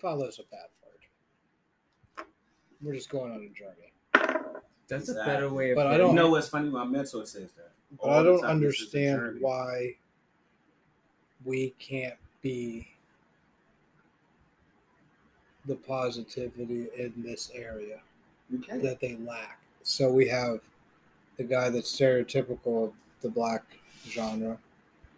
follows a bad word. We're just going on a journey. That's a better way of. But I don't- You know what's funny? My mentor says that. But I don't time, this is a understand why we can't be the positivity in this area You that they lack. So we have the guy that's stereotypical of the black genre.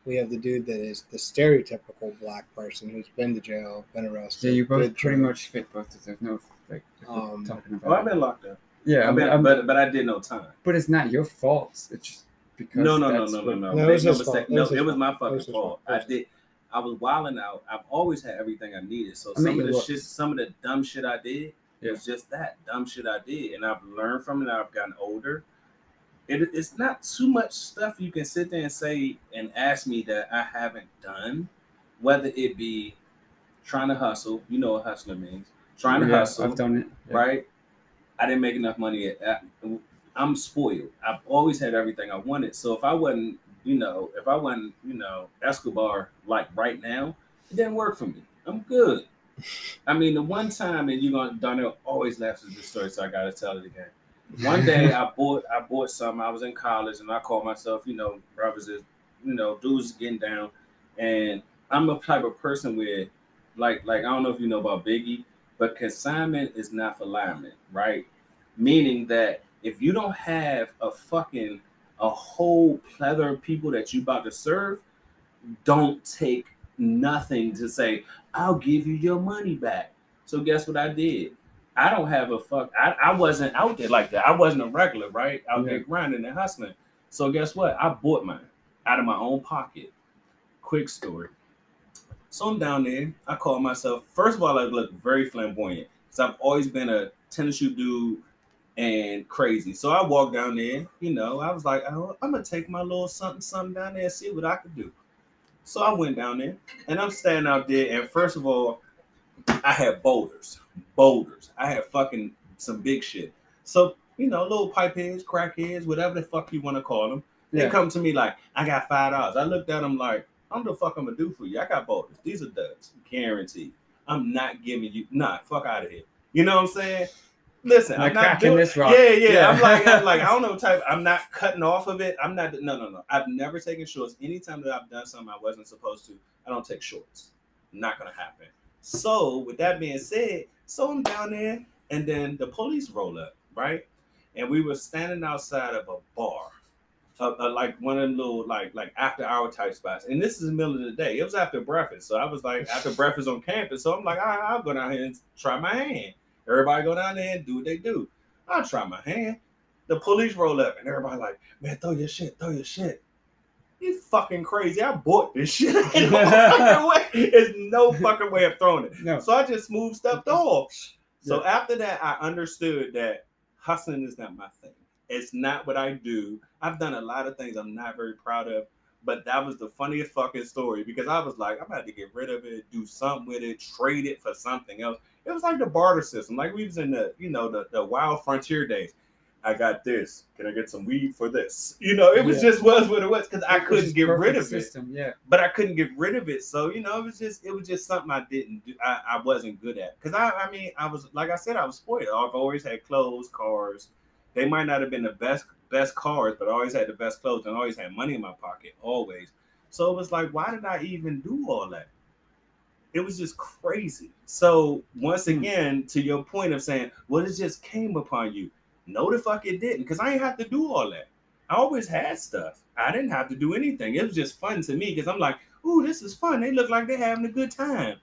We have the dude that is the stereotypical black person who's been to jail, been arrested. Yeah, you both pretty drugs. much fit both of those. No, like Um, talking Oh, I've been locked up. yeah, I've I'm, been, I'm- but but I did no time. but it's not your fault. It's just because. No, no, no, no, no, no. No, it was no mistake. fault. No, it was fault. my It fucking was fault. fault. I did. I was wilding out. I've always had everything I needed. So I mean, some of the was- shit, some of the dumb shit I did Yeah. was just that dumb shit I did, and I've learned from it. I've gotten older. It, it's not too much stuff you can sit there and say and ask me that I haven't done, whether it be trying to hustle. You know what hustler means. Trying to Yeah, hustle I've done it. yeah. right? I didn't make enough money. At, at- I'm spoiled. I've always had everything I wanted. So if I wasn't, you know, if I wasn't, you know, Escobar like right now, it didn't work for me. I'm good. I mean, the one time, and you're gonna Darnell always laughs at this story, so I gotta tell it again. One day I bought I bought some. I was in college and I called myself, you know, brothers is, you know, dudes getting down. And I'm a type of person where like like I don't know if you know about Biggie, but consignment is not for linemen, right? Meaning that if you don't have a fucking a whole plethora of people that you about to serve, don't take nothing to say, I'll give you your money back. So guess what I did? I don't have a fuck. I, I wasn't out there like that. I wasn't a regular, right? Out there grinding and hustling. So guess what? I bought mine out of my own pocket. Quick story. So I'm down there. I call myself. First of all, I look very flamboyant because I've always been a tennis shoe dude and crazy. So I walked down there. You know, I was like, oh, I'm gonna take my little something, something down there and see what I could do. So I went down there and I'm standing out there. And first of all, I had boulders, boulders. I had fucking some big shit. So you know, little pipe heads, crack heads, whatever the fuck you want to call them. They come to me like, I got five dollars. I looked at them like, I don't the fuck I'm gonna do for you. I got boulders. These are duds, guaranteed. I'm not giving you, nah, fuck out of here. You know what I'm saying? Listen, Like I'm not doing this rock. Yeah, yeah, Yeah. I'm like, I'm like, I don't know type. I'm not cutting off of it. I'm not. No, no, no. I've never taken shorts. Anytime that I've done something I wasn't supposed to, I don't take shorts. Not gonna happen. So, with that being said, so I'm down there, and then the police roll up, right? And we were standing outside of a bar, uh, uh, like one of the little like like after hour type spots. And this is the middle of the day. It was after breakfast, so I was like after breakfast on campus. So I'm like, I'll go down here and try my hand. Everybody go down there and do what they do. I'll try my hand. The police roll up and everybody like, man, throw your shit, throw your shit. You fucking crazy. I bought this shit. Ain't no fucking way. There's no fucking way of throwing it. No. So I just smooth stepped off. So after that, I understood that hustling is not my thing. It's not what I do. I've done a lot of things I'm not very proud of, but that was the funniest fucking story because I was like, I'm about to get rid of it, do something with it, trade it for something else. It was like the barter system, like we was in the, you know, the, the wild frontier days. I got this. Can I get some weed for this? You know, it was Yeah. just was what it was because I couldn't get rid of it Yeah. but I couldn't get rid of it. So you know, it was just it was just something I didn't do. I, I wasn't good at because I I mean I was like I said I was spoiled. I've always had clothes, cars. They might not have been the best best cars, but I always had the best clothes and always had money in my pocket always. So it was like, why did I even do all that? It was just crazy. So once Hmm. again, to your point of saying, well, it just came upon you. No, the fuck it didn't, because I ain't have to do all that. I always had stuff. I didn't have to do anything. It was just fun to me because I'm like, ooh, this is fun. They look like they're having a good time.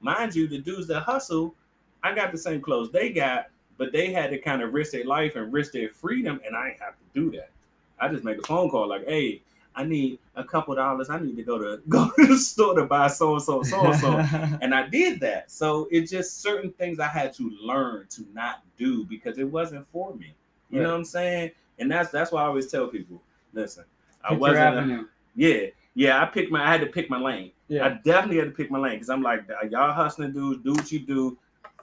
Mind you, the dudes that hustle, I got the same clothes they got, but they had to kind of risk their life and risk their freedom, and I ain't have to do that. I just make a phone call like, hey, I need a couple dollars. I need to go to go to the store to buy so and so, so and so. And I did that. So it's just certain things I had to learn to not do because it wasn't for me. You know what I'm saying? And that's that's why I always tell people, listen, I Pick wasn't a- yeah, yeah, I picked my I had to pick my lane. I definitely had to pick my lane because I'm like, uh, y'all hustling dudes, do what you do.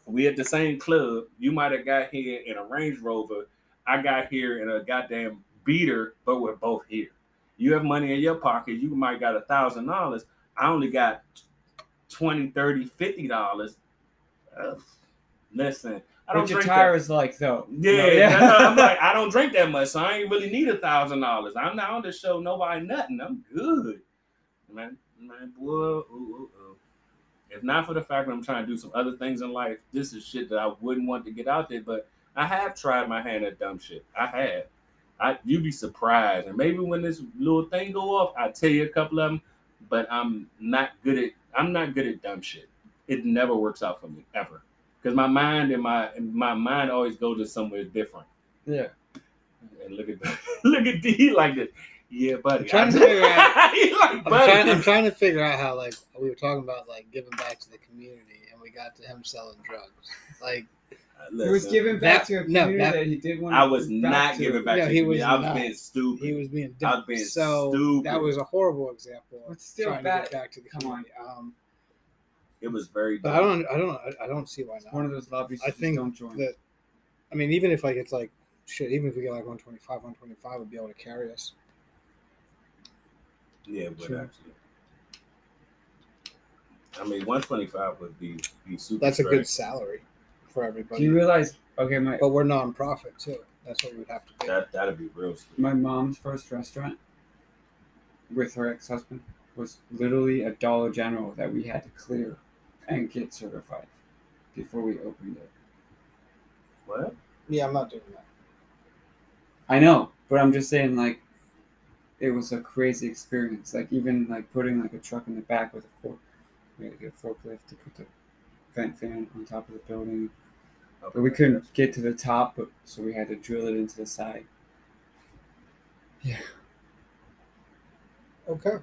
We at the same club. You might have got here in a Range Rover. I got here in a goddamn beater, but we're both here. You have money in your pocket. You might got a thousand dollars. I only got 20, 30, 50 dollars. Uh, listen, I don't What your drink tire that. is like though. Yeah, No, that's- I'm like, I don't drink that much, so I ain't really need a thousand dollars. I'm not on to show nobody nothing. I'm good, man. Man, boy, ooh, ooh, ooh. if not for the fact that I'm trying to do some other things in life, this is shit that I wouldn't want to get out there. But I have tried my hand at dumb shit. I have. I you'd be surprised, and maybe when this little thing go off, I tell you a couple of them. But I'm not good at. I'm not good at dumb shit. It never works out for me ever, because my mind and my my mind always goes to somewhere different. Yeah. And look at look at D like this. Yeah, buddy. I'm trying to figure out- like, I'm trying, I'm trying to figure out how like we were talking about like giving back to the community, and we got to him selling drugs. Like He was giving back That- to a no, that- that, he did want. I was back not to. giving back No, to he you. was I was not. being stupid. he was being I was dumb. being so stupid. that was a horrible example But still trying bad- to get back to the come on. community. Um, it was very but I don't, I don't, I don't see why It's not. one of those lobbies. I you just think don't join. that I mean, even if like it's like shit, even if we get like 125, 125 would be able to carry us. Yeah, but True. actually. I mean, 125 would be, be super. That's a straight. good salary for Do everybody. you realize? Okay, my but we're non-profit too. That's what we would have to pay. That that'd be real. Stupid. my mom's first restaurant with her ex-husband was literally a Dollar General that we had to clear and get certified before we opened it. What? yeah, I'm not doing that. I know, but I'm just saying, like, it was a crazy experience. Like, even like putting like a truck in the back with a fork, we had to get a forklift to put the vent fan on top of the building. But we couldn't get to the top, but, so we had to drill it into the side. Yeah. Okay.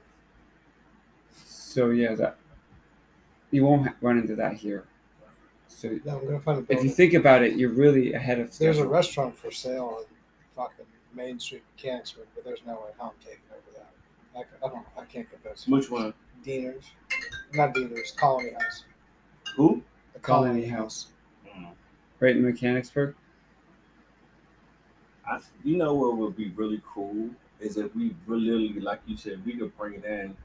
So yeah, that you won't ha- run into that here. So No, I'm gonna find a if you think about it, you're really ahead of There's a schedule. restaurant for sale on fucking Main Street, Mechanicsburg, but there's no way I'm taking over that. I, c- I don't. I can't get those. Which one? Dieners, not Dieners. Colony House. Who? The Colony House. Right in Mechanicsburg. I, you know what would be really cool is if we really, like you said, we could bring it in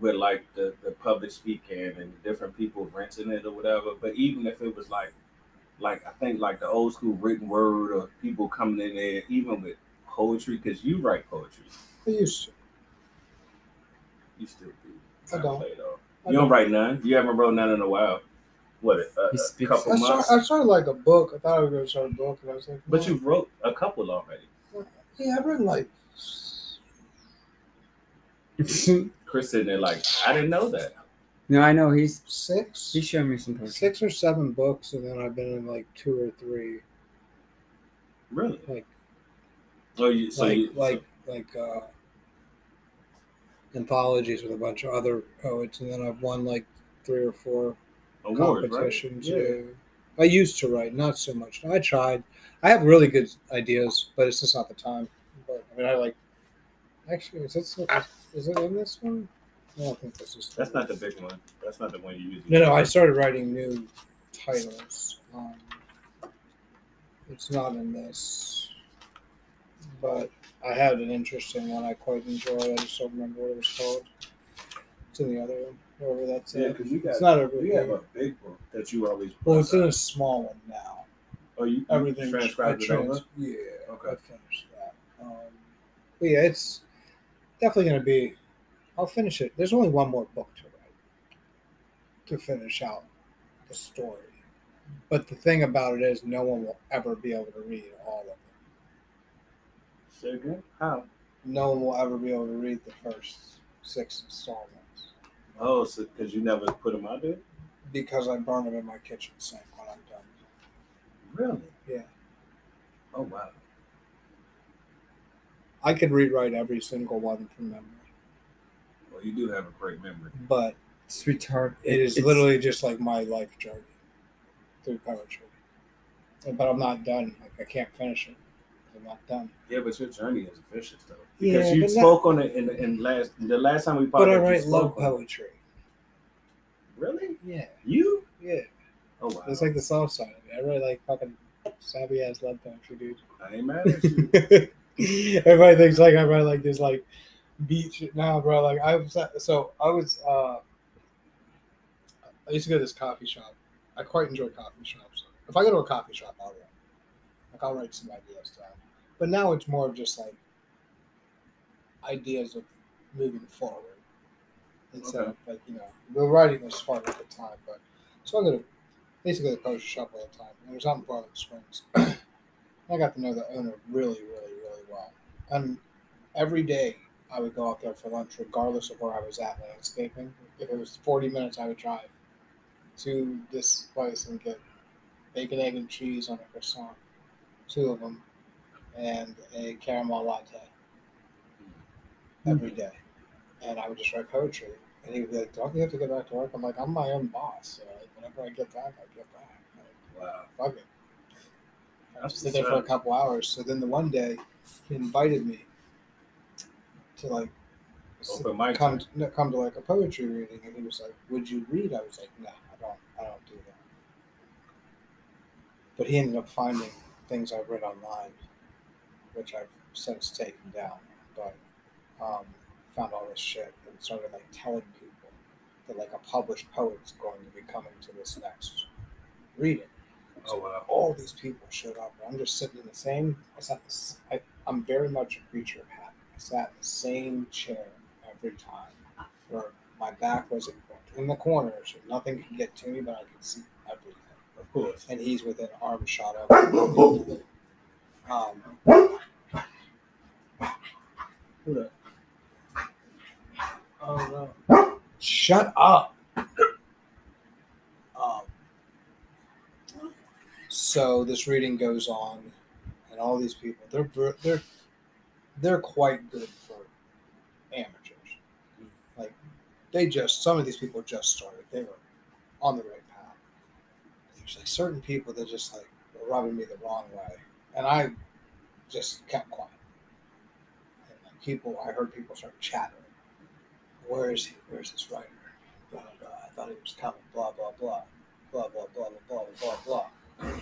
with like the, the public speaking and different people renting it or whatever. But even if it was like, like I think like the old school written word or people coming in there, even with poetry, because you write poetry, I used to. you still do. I don't. Play. I You don't don't. write none. You haven't wrote none in a while. What a, a, a couple I, months. start, I started like a book. I thought I was going to start a book, and I was like, but no. you wrote a couple already. yeah, I've written like Chris sitting there like, I didn't know that. no, I know he's six, he's showing me some poetry. six or seven books, and then I've been in like two or three, Really? Like- oh, you, so like you, like like uh, anthologies with a bunch of other poets, and then I've won like three or four so awards, competitions. right? Yeah. I used to write, not so much. I tried. I have really good ideas, but it's just not the time. But I mean, I like. Actually, is this is it in this one? I don't think this is. That's not the big one. That's not the one you use. No, no. I started writing new titles. Um, it's not in this, but I had an interesting one I quite enjoyed. I just don't remember what it was called. It's in the other one, wherever that's Yeah, at. because you got It's not a you have a big book that you always. Well, it's in a small one now. Oh, you Everything transcribed it over. Yeah, Okay. I finished that. Um, but yeah, it's definitely going to be. I'll finish it. There's only one more book to write to finish out the story. But the thing about it is, no one will ever be able to read all of it. Say again? How? No one will ever be able to read the first six installments Oh, so because you never put them out there? because I burn them in my kitchen sink when I'm done. Really? Yeah. Oh wow. I could rewrite every single one from memory, Well, you do have a great memory. but Sweetheart, It is it's- literally just like my life journey through poetry. But I'm not done. Like I can't finish it. Not done. Yeah, but your journey is vicious though. Yeah, Because you but not- spoke on it in, in last the last time we But I write love poetry. Really? Yeah, You? yeah. Oh wow. It's like the soft side of it. I write like fucking savvy ass love poetry, dude. I ain't mad at you. Everybody thinks like I write like this like beach. Nah, bro. Like I was so I was uh I used to go to this coffee shop I quite enjoy coffee shops. If I go to a coffee shop, I'll write. Like I'll write some ideas down. But now it's more of just like ideas of moving forward instead Okay. of like you know the writing was fun at the time. But so I go to basically the poster shop all the time. It was out in Portland Springs. I got to know the owner really, really, really well, and every day I would go out there for lunch, regardless of where I was at landscaping. If it was forty minutes, I would drive to this place and get bacon, egg, and cheese on a croissant, two of them, and a caramel latte every day. And I would just write poetry. And he would be like, Don't you have to get back to work? I'm like, I'm my own boss. So like, whenever I get back, I get back. Like, Wow. fuck it. I just sit there for a couple hours. So then the one day, he invited me to like Open come no, come to like a poetry reading, and he was like, "Would you read?" I was like, "No, I don't. I don't do that." But he ended up finding things I've read online, which I've since taken down. But um, found all this shit and started like telling people that like a published poet's going to be coming to this next reading. Oh wow. All these people showed up, and I'm just sitting in the same. I sat. in the s- I, I'm very much a creature of habit. I sat in the same chair every time, where my back was in, in the corner, so nothing could get to me, but I could see everything. Of course. And he's within arm shot of. me. Um, Oh no. Shut up. Um, so this reading goes on, and all these people they're they're they're quite good for amateurs. Like they just some of these people just started. They were on the right path. There's like certain people that just like were rubbing me the wrong way, and I just kept quiet. People, I heard people start chattering. Where is he? Where's this writer? Blah, blah, blah. I thought he was coming. Blah blah blah, blah blah blah blah blah blah blah.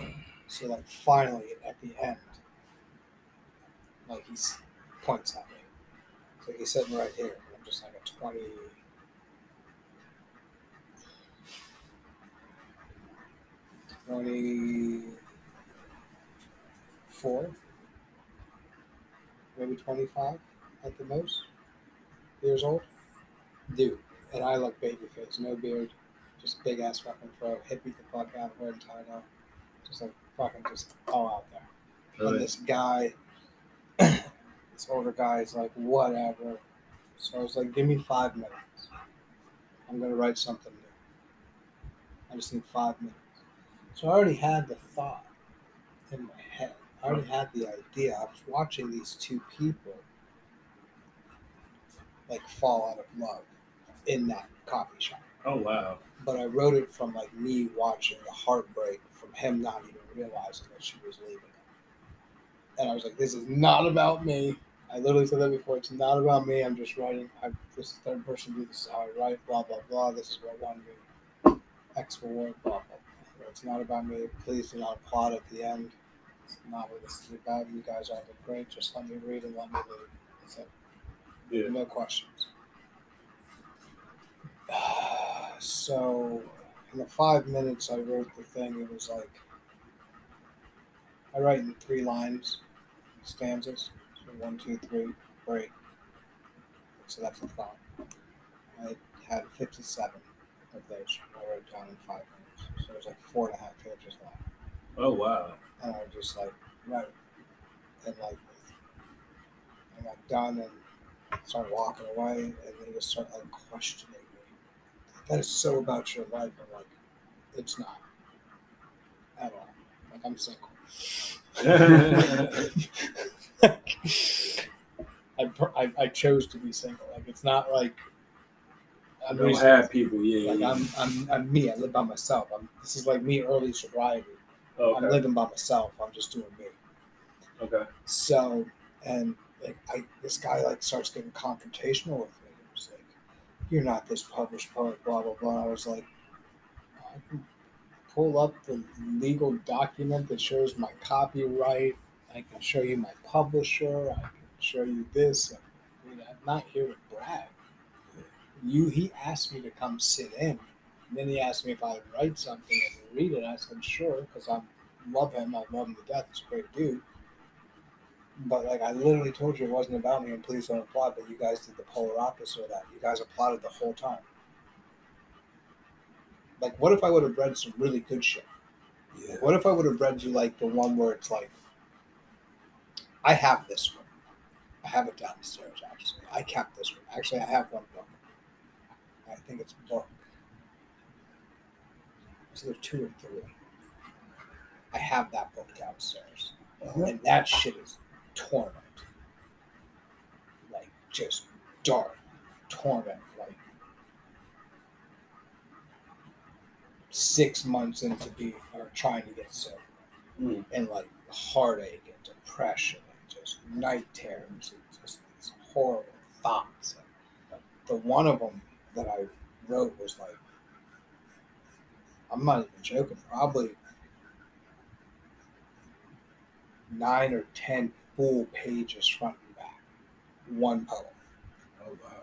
So like finally at the end, like he points at me. So he's sitting right here. I'm just like a twenty. Twenty-four, maybe twenty-five at the most years old. Dude, and I look baby face, no beard, just big ass fucking fro, hippie the fuck out, wearing tie dye, just like fucking just all out there. And this guy, this older guy is like, whatever. So I was like, give me five minutes. I'm gonna write something new. I just need five minutes. So I already had the thought in my head. I already had the idea. I was watching these two people like fall out of love in that coffee shop. Oh wow. But I wrote it from like me watching the heartbreak from him not even realizing that she was leaving him. And I was like, this is not about me. I literally said that before. It's not about me. I'm just writing. I, this is third person view. This is how I write. Blah blah blah. This is what won me. X reward. Blah blah blah. It's not about me. Please do not applaud at the end. It's not what this is about. You guys are great. Just let me read and let me leave. That's it. Yeah. No questions. So, in the five minutes I wrote the thing, it was like I write in three lines, stanzas. So one, two, three, break. So that's a thought. I had 57 of those. I wrote down in five minutes. So it was like four and a half pages long Oh wow. and I just like wrote and like I got done and started walking away and they just started like questioning me. That is so about your life. I'm like, it's not at all. Like I'm single. I, I I chose to be single. Like it's not like I'm Don't recent- have people. Yeah. like yeah. I'm, I'm I'm me. I live by myself. I'm, this is like me early sobriety. I'm living by myself. I'm just doing me. Okay. So, and like I, this guy like starts getting confrontational with me. He was like, "You're not this published poet." Blah blah blah. I was like, I can pull up the legal document that shows my copyright. I can show you my publisher. I can show you this. I mean, I'm not here to brag. You, he asked me to come sit in. And then he asked me if I would write something and read it? I said, sure, because I love him. I love him to death. He's a great dude. But like I literally told you, it wasn't about me, and please don't applaud. But you guys did the polar opposite of that. You guys applauded the whole time. Like, what if I would have read some really good shit? Yeah. What if I would have read you like the one where it's like, I have this one. I have it downstairs actually. I kept this one. Actually, I have one book. I think it's book. So there's two or three. I have that book downstairs, Uh-huh. and that shit is torment. Like just dark torment. Like six months into being or trying to get sober Mm. and like heartache and depression and just night terrors and just these horrible thoughts. And the one of them that I wrote was like, I'm not even joking, probably nine or ten full pages front and back, one poem. Oh wow.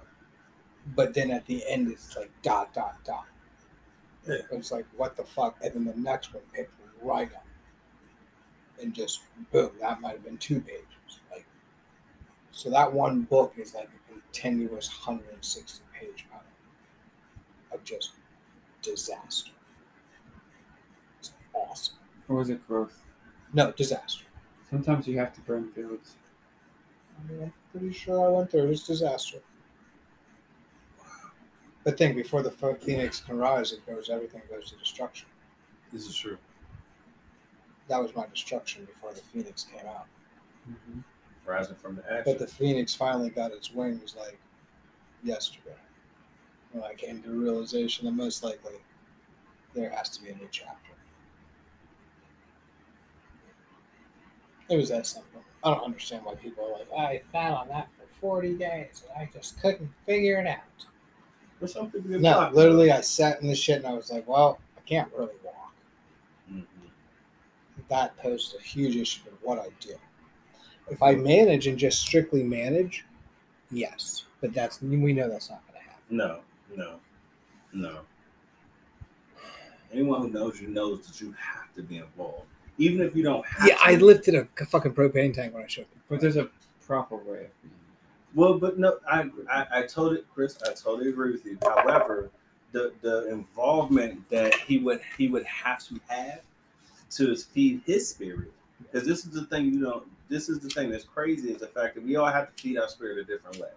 But then at the end, it's like dot dot dot. Yeah. It's like what the fuck, and then the next one picked right up, and just boom. That might have been two pages. Like, so that one book is like a continuous 160 page poem of just disaster. It's awesome. Or was it growth? No disaster. Sometimes you have to burn fields. I mean, I'm pretty sure I went through. this disaster. But think before the phoenix can rise, it goes. Everything goes to destruction. This is true. That was my destruction before the phoenix came out. Mm-hmm. Rising from the ashes. But the phoenix finally got its wings like yesterday. When I came to realization that most likely there has to be a new chapter. It was that simple. I don't understand why people are like, I sat on that for 40 days and I just couldn't figure it out. But some people No, blocked. literally, I sat in the shit and I was like, well, I can't really walk. Mhm. That poses a huge issue with what I do. If I manage and just strictly manage, yes. But that's we know that's not going to happen. No, no, no. Anyone who knows you knows that you have to be involved, even if you don't have. Yeah, to. I lifted a fucking propane tank when I showed up. But there's a proper way. Well, but no, I, I, I totally, Chris, I totally agree with you. However, the the involvement that he would he would have to have to feed his spirit, because this is the thing you know. This is the thing that's crazy is the fact that we all have to feed our spirit a different way.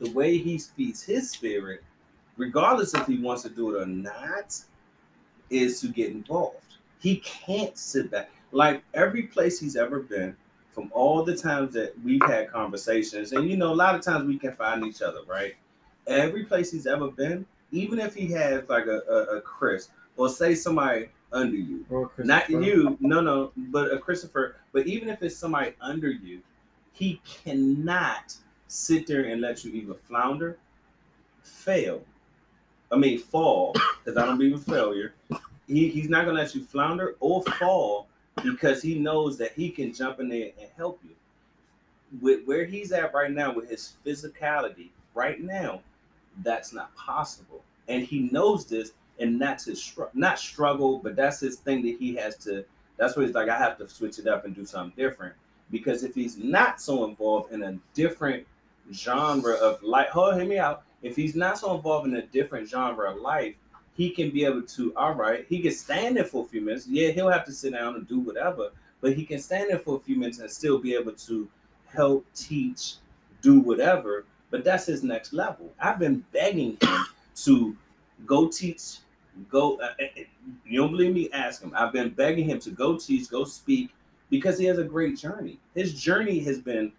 The way he feeds his spirit, regardless if he wants to do it or not, is to get involved. He can't sit back. Like every place he's ever been, from all the times that we've had conversations, and you know, a lot of times we can find each other, right? Every place he's ever been, even if he has like a, a, a Chris or say somebody under you, not you, no, no, but a Christopher, but even if it's somebody under you, he cannot sit there and let you either flounder, fail, I mean fall, because I don't believe in failure. He, he's not gonna let you flounder or fall because he knows that he can jump in there and help you. With where he's at right now, with his physicality, right now, that's not possible. And he knows this, and that's his str- not struggle, but that's his thing that he has to. That's where he's like, I have to switch it up and do something different. Because if he's not so involved in a different genre of life, hold hear me out. If he's not so involved in a different genre of life, he can be able to, all right, he can stand there for a few minutes. Yeah, he'll have to sit down and do whatever, but he can stand there for a few minutes and still be able to help teach, do whatever. But that's his next level. I've been begging him to go teach, go. Uh, uh, you don't believe me? Ask him. I've been begging him to go teach, go speak, because he has a great journey. His journey has been.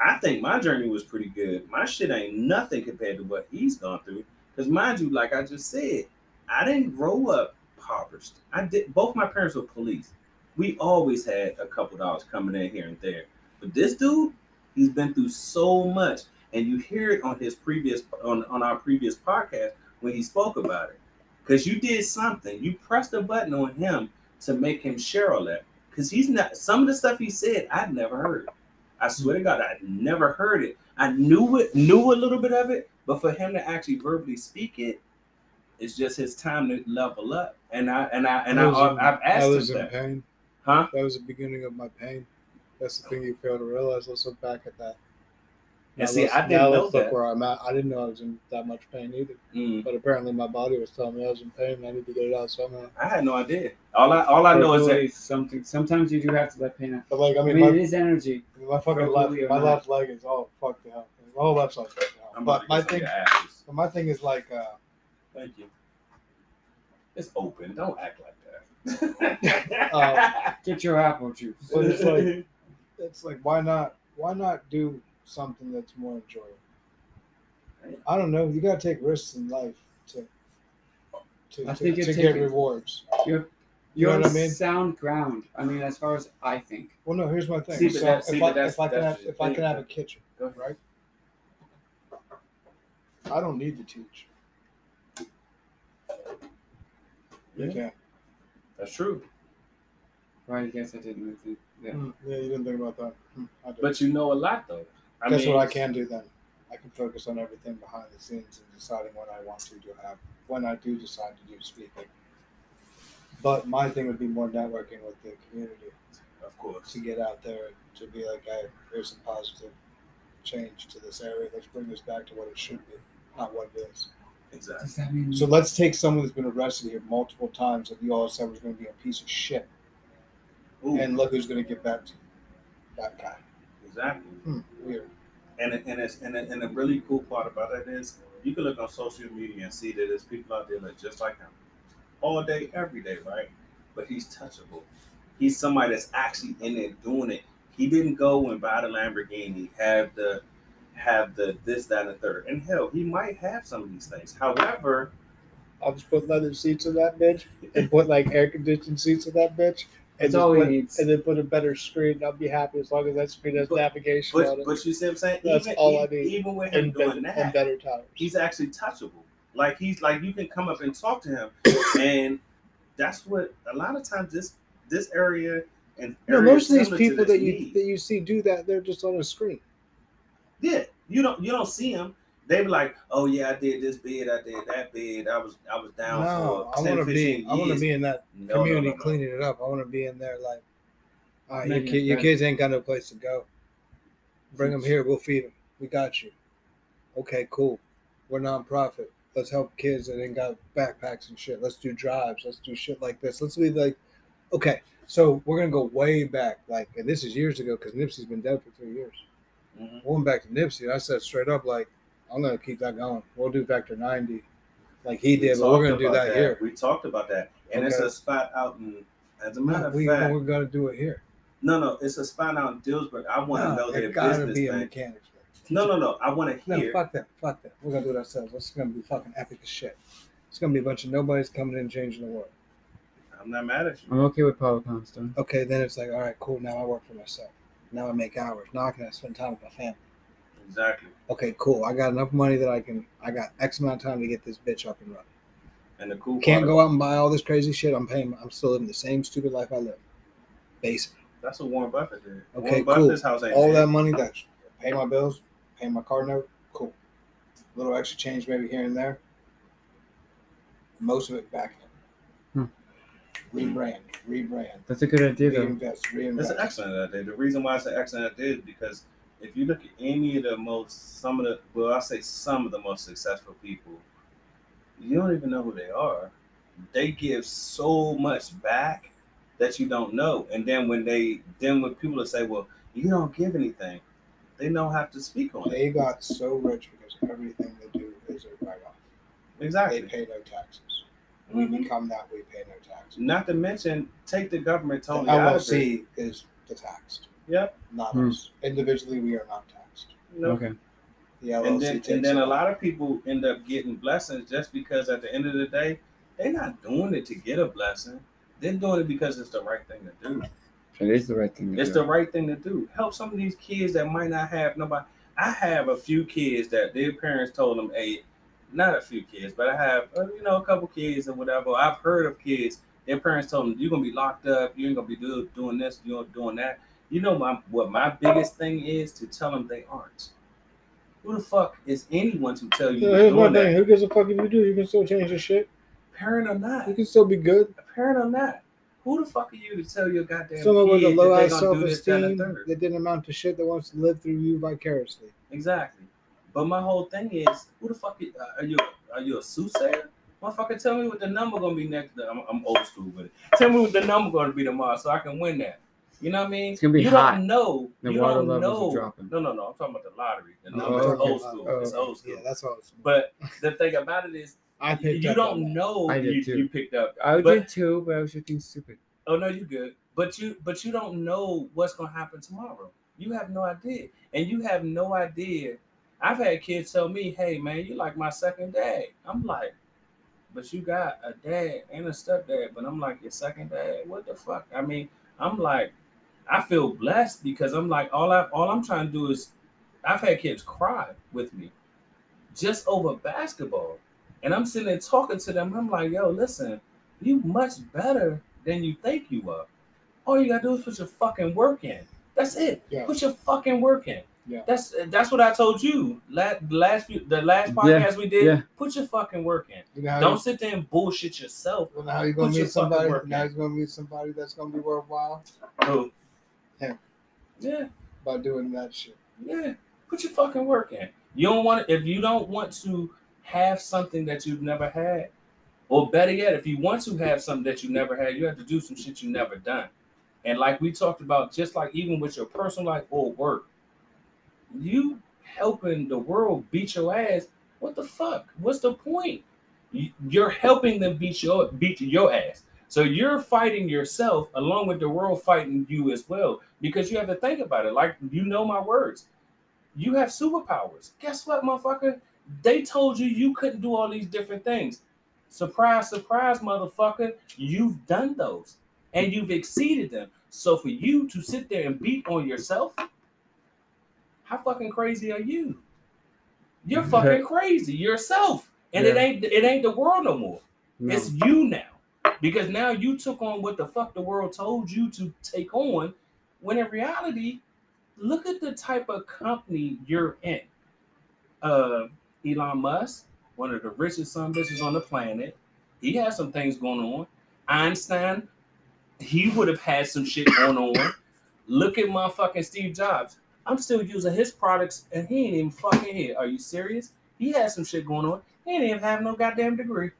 I think my journey was pretty good. My shit ain't nothing compared to what he's gone through. Because mind you, like I just said, I didn't grow up impoverished. I did. Both my parents were police. We always had a couple dollars coming in here and there. But this dude, he's been through so much, and you hear it on his previous on on our previous podcast when he spoke about it. Because you did something. You pressed a button on him to make him share all that. Because he's not. Some of the stuff he said, I'd never heard. I swear to God, I'd never heard it. I knew it, knew a little bit of it, but for him to actually verbally speak it, It's just his time to level up. And I and I and I I, in- I've I asked was him in that. pain. Huh? That was the beginning of my pain. That's the thing you fail to realize. Let's look back at that. And Now see, I didn't now know that. where I'm at. I didn't know I was in that much pain either. Mm, But apparently, my body was telling me I was in pain. and I need to get it out somehow. I had no idea. All I all I know is that something. Sometimes you do have to let pain out. But like, I I mean, mean, my, it is energy. my fucking left, my not. left leg is all fucked up. My whole left up. But my thing, of your ashes. but my thing is like, uh, Thank you. It's open. Don't act like that. Uh, Get your apple juice. Well, it's like- it's like, why not? Why not do something that's more enjoyable? I don't know. You gotta take risks in life to to, I to, think to you're get rewards. You're You know on what I mean? sound ground. I mean, as far as I think. Well, no. Here's my thing. See, so that- see, if, but I, that's- if I can have if I can have a kitchen, right? I don't need to teach. You Yeah. can. That's true. Right? I guess I didn't really think. Yeah. Hmm, Yeah, you didn't think about that. Hmm, I did. But you know a lot though. I Guess mean, what I can do then? I can focus on everything behind the scenes and deciding when I want to do have when I do decide to do speaking. But my thing would be more networking with the community Of course. to get out there to be like, hey, here's some positive change to this area. Let's bring this back to what it should be, not what it is. Exactly. Does that mean? So let's take someone that's been arrested here multiple times that you all said was going to be a piece of shit, Ooh, and look who's going to get back to you. that guy. exactly. Hmm, weird. And it, and it's and, it, and the really cool part about it is you can look on social media and see that there's people out there that just like him, all day, every day, right? But he's touchable. He's somebody that's actually in there doing it. He didn't go and buy the Lamborghini, have the have the this, that, and the third. And hell, he might have some of these things. However, I'll just put leather seats in that bitch and put like air conditioned seats in that bitch. And That's just all he needs. And then put a better screen. I'll be happy as long as that screen has But- navigation on it but you see what I'm saying? That's even, all I need. even with him and, doing better, that, and better tires. he's actually touchable. Like he's like you can come up and talk to him, and that's what a lot of times this this area and no, most of these people that you need. that you see do that, they're just on a screen. Yeah, you don't you don't see them. They be like, oh yeah, I did this bid, I did that bid, I was I was down No, I for 10, want to be. years. I want to be in that No, no, community no, no. cleaning it up. I want to be in there like, all right, your, kid, your kids ain't got no place to go. Bring them here. We'll feed them. We got you. Okay, cool. We're nonprofit. Let's help kids that ain't got backpacks and shit. Let's do drives. Let's do shit like this. Let's be like, okay. So we're gonna go way back, like, and this is years ago because Nipsey's been dead for three years. Mhm. I went back to Nipsey, and I said straight up, like, I'm gonna keep that going. We'll do Vector 90, like he We did, but we're gonna do about that, here. We talked about that, and it's a spot out in. As a matter No, of we, fact, we're gonna do it here. no, no, it's a spot out in Dillsburg. I want to No, know their gotta business be a thing. No, no, no. I want to No, hear. fuck that. Fuck that. We're gonna do it ourselves. It's gonna be fucking epic as shit. It's gonna be a bunch of nobodies coming in and changing the world. I'm not mad at you. I'm okay with Paulo Poundstone. Okay, then it's like, all right, cool. Now I work for myself. Now I make hours. Now I can spend time with my family. Exactly. Okay, cool. I got enough money that I can. I got X amount of time to get this bitch up and running. And the cool Can't go out and buy all this crazy shit. I'm paying. I'm still living the same stupid life I live. Basic. That's what Warren Buffett did. Okay, Warren cool. Buffett's house ain't all big. that money that pay my bills, pay my car note, cool. little extra change maybe here and there. Most of it back in. Rebrand, rebrand, That's a good idea, though. reinvest, It's reinvest. an excellent idea. The reason why it's an excellent idea is because if you look at any of the most, some of the, well, I say some of the most successful people, you don't even know who they are. They give so much back that you don't know. And then when they, then when people say, well, you don't give anything, they don't have to speak on it. They got so rich because everything they do is a write off. Exactly. They pay no taxes. We become that, we pay no taxes. Not to mention, take the government The totally out of it. LLC is the taxed, Yep. not Hmm. us. Individually, we are not taxed. You know, Okay. The LLC and then takes and then a lot of people end up getting blessings just because at the end of the day they're not doing it to get a blessing they're doing it because it's the right thing to do It is the right thing to it's do. the right thing to do help some of these kids that might not have nobody i have a few kids that their parents told them hey not a few kids but i have uh, you know a couple kids or whatever i've heard of kids their parents told them you're gonna be locked up you ain't gonna be do, doing this you're doing that you know my what my biggest thing is to tell them they aren't Who the fuck is anyone to tell you So here's thing: that? who gives a fuck if you do? You can still change the shit. Parent or not? You can still be good. Parent or not? Who the fuck are you to tell your goddamn Someone with a low ass self do this, that, and esteem that didn't amount to shit that wants to live through you vicariously. Exactly. But my whole thing is, who the fuck uh, are you? Are you a soothsayer? Motherfucker, tell me what the number gonna be next. I'm, I'm old school with it. Tell me what the number gonna be tomorrow, so I can win that. You know what I mean? It's gonna be you hot. don't know. The you water don't levels know. are dropping. No, no, no. I'm talking about the lottery. The Oh, number is okay. old school. Oh, it's old school. Yeah, that's all. It's, But the thing about it is, I picked you up don't know I did you, too. you picked up. I But- did too, but I was just being stupid. Oh no, you good. But you but you don't know what's gonna happen tomorrow. You have no idea. And you have no idea. I've had kids tell me, hey man, you like my second dad. I'm like, but you got a dad and a stepdad, but I'm like your second dad. What the fuck? I mean, I'm like, I feel blessed because I'm like, all I all I'm trying to do is I've had kids cry with me just over basketball. And I'm sitting there talking to them. I'm like, yo, listen, you much better than you think you are. All you gotta do is put your fucking work in. That's it. Yeah. Put your fucking work in. Yeah. That's that's what I told you. Last the last few the last Yeah, podcast we did. yeah. Put your fucking work in. You know Don't sit there and bullshit yourself. you, now you're gonna put meet fucking somebody. Now in. he's gonna meet somebody that's gonna be worthwhile Oh. Him. Yeah, by doing that shit. yeah. Put your fucking work in. You don't want if you don't want to have something that you've never had, or better yet, if you want to have something that you never had, you have to do some shit you never done. And like we talked about, just like even with your personal life or work, you helping the world beat your ass. What the fuck? What's the point? You- You're helping them beat your beat your ass. So you're fighting yourself along with the world fighting you as well. Because you have to think about it. Like you know my words. You have superpowers. Guess what, motherfucker? They told you you couldn't do all these different things. Surprise, surprise, motherfucker. You've done those and you've exceeded them. So for you to sit there and beat on yourself, how fucking crazy are you? You're fucking crazy yourself. And it ain't it ain't the world no more. No. It's you now. Because now you took on what the fuck the world told you to take on, when in reality, look at the type of company you're in. Uh Elon Musk, one of the richest son bitches on the planet. He has some things going on. Einstein, he would have had some shit going on. Look at motherfucking Steve Jobs. I'm still using his products and he ain't even fucking here. Are you serious? He has some shit going on. He ain't even have no goddamn degree.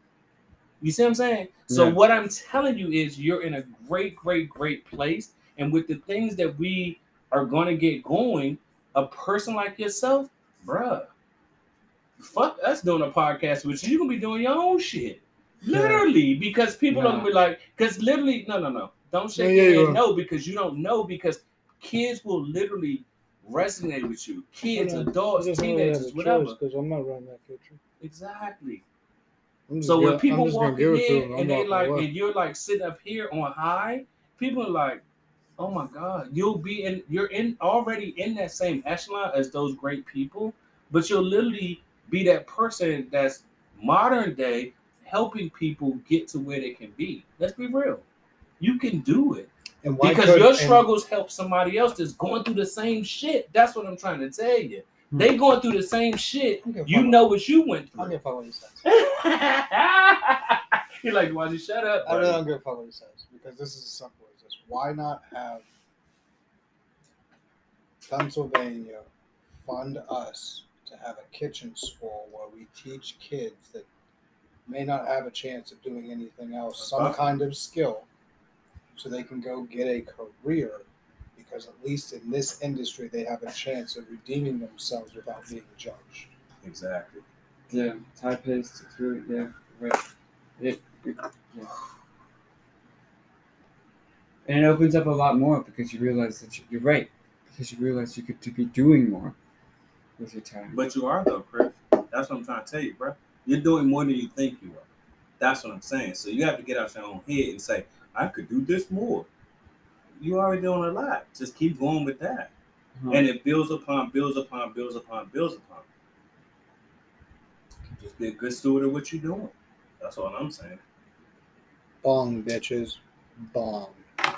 You see what I'm saying? So what I'm telling you is you're in a great, great, great place. And with the things that we are going to get going, a person like yourself, bruh, fuck us doing a podcast with you. You're gonna be doing your own shit. Yeah. Literally, because people are gonna be like, because literally, no, no, no. Don't shake Yeah, yeah, your yeah. head no, because you don't know, because kids will literally resonate with you. Kids, adults, just don't really have a teenagers, whatever. Because I'm not running that kitchen. Exactly. So when people I'm just gonna walk in it to there and they like, away. and you're like sitting up here on high, people are like, "Oh my God, you'll be in, you're in already in that same echelon as those great people, but you'll literally be that person that's modern day helping people get to where they can be. Let's be real, you can do it And why because could- your and- struggles help somebody else that's going through the same shit. That's what I'm trying to tell you. Hmm. They going through the same shit. I don't give a You know what you went through. I don't give a fuck what he says. You're like, why'd you shut up? I really don't give a fuck what he says because this is as simple as this. Why not have Pennsylvania fund us to have a kitchen school where we teach kids that may not have a chance of doing anything else, some kind of skill, so they can go get a career. Because at least in this industry, they have a chance of redeeming themselves without being judged. Exactly. Yeah, it's high paced. It's really yeah, right. It, it yeah. And it opens up a lot more because you realize that you, you're right. Because you realize you could to be doing more with your time. But you are though, Chris. That's what I'm trying to tell you, bro. You're doing more than you think you are. That's what I'm saying. So you have to get out your own head and say, I could do this more. You already doing a lot. Just keep going with that. Uh-huh. And it builds upon, builds upon, builds upon, builds upon. Just be a good steward of what you're doing. That's all I'm saying. Bong, bitches. Bong.